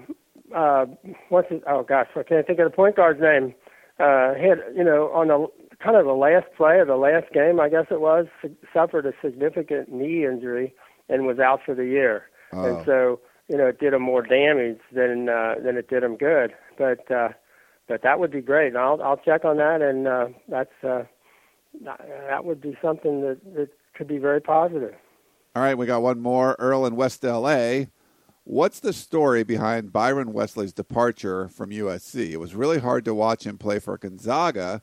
uh, what's it? Oh gosh, I can't think of the point guard's name. Uh, had you know on the kind of the last play of the last game, I guess it was, suffered a significant knee injury and was out for the year. Oh. And so you know, it did him more damage than uh, than it did him good. But uh, but that would be great. And I'll I'll check on that, and uh, that's uh, that would be something that that could be very positive. All right, we got one more. Earl in West L.A. What's the story behind Byron Wesley's departure from USC? It was really hard to watch him play for Gonzaga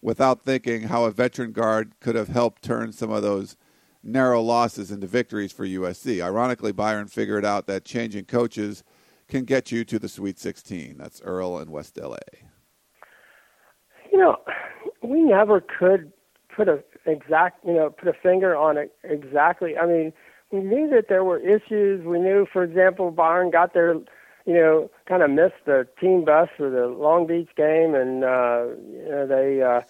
without thinking how a veteran guard could have helped turn some of those narrow losses into victories for USC. Ironically, Byron figured out that changing coaches can get you to the Sweet 16. That's Earl in West LA. You know, we never could put a exact, you know, put a finger on it exactly. I mean, we knew that there were issues. We knew, for example, Byron got there, you know, kind of missed the team bus for the Long Beach game, and uh, you know they. Uh,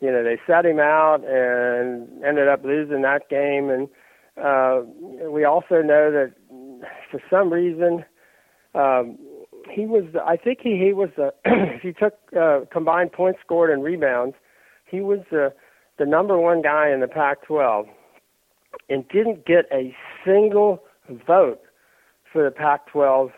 you know, they set him out and ended up losing that game. And uh, we also know that for some reason, um, he was, The, I think he, he was, the, if you took uh, combined points scored and rebounds, he was the, the number one guy in the Pac 12 and didn't get a single vote for the Pac-12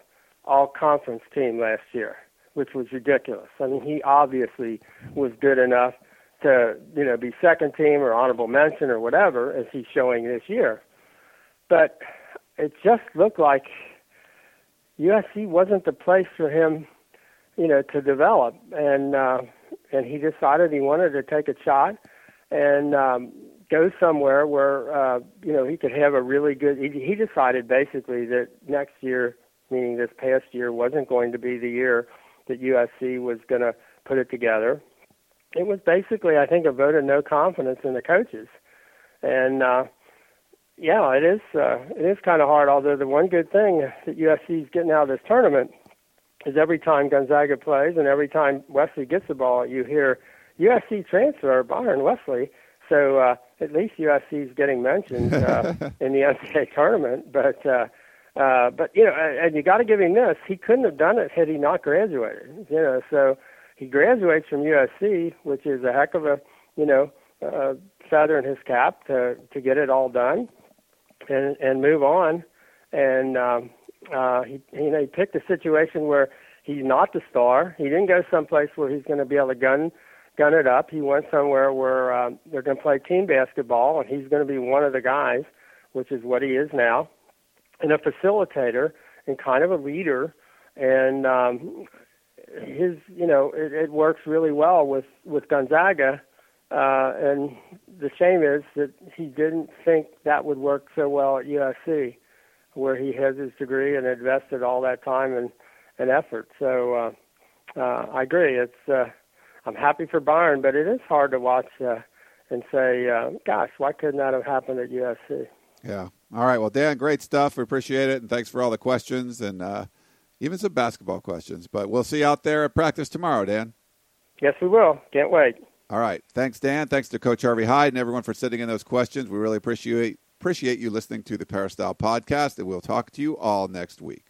all-conference team last year, which was ridiculous. I mean, he obviously was good enough to, you know, be second team or honorable mention or whatever as he's showing this year. But it just looked like USC wasn't the place for him, you know, to develop, and uh, and he decided he wanted to take a shot and um, go somewhere where uh, you know he could have a really good. He, he decided basically that next year, meaning this past year, wasn't going to be the year that USC was going to put it together. It was basically, I think, a vote of no confidence in the coaches, and uh, yeah, it is. Uh, it is kind of hard. Although the one good thing that USC is getting out of this tournament is every time Gonzaga plays and every time Wesley gets the ball, you hear USC transfer Byron Wesley. So uh, at least USC is getting mentioned uh, in the NCAA tournament. But uh, uh, but you know, and you got to give him this: he couldn't have done it had he not graduated. You know, so he graduates from USC, which is a heck of a you know uh, feather in his cap to to get it all done and and move on. And um, uh, he you know he picked a situation where he's not the star. He didn't go someplace where he's going to be able to gun gun it up. He went somewhere where um, they're going to play team basketball, and he's going to be one of the guys, which is what he is now, and a facilitator and kind of a leader. And um, his, you know, it, it works really well with with Gonzaga. Uh, and the shame is that he didn't think that would work so well at USC, where he has his degree and invested all that time and, and effort. So uh, uh, I agree. It's uh, I'm happy for Byron, but it is hard to watch uh, and say, uh, "Gosh, why couldn't that have happened at USC?" Yeah. All right. Well, Dan, great stuff. We appreciate it, and thanks for all the questions and uh, even some basketball questions. But we'll see you out there at practice tomorrow, Dan. Yes, we will. Can't wait. All right. Thanks, Dan. Thanks to Coach Harvey Hyde and everyone for sending in those questions. We really appreciate appreciate you listening to the Peristyle podcast, and we'll talk to you all next week.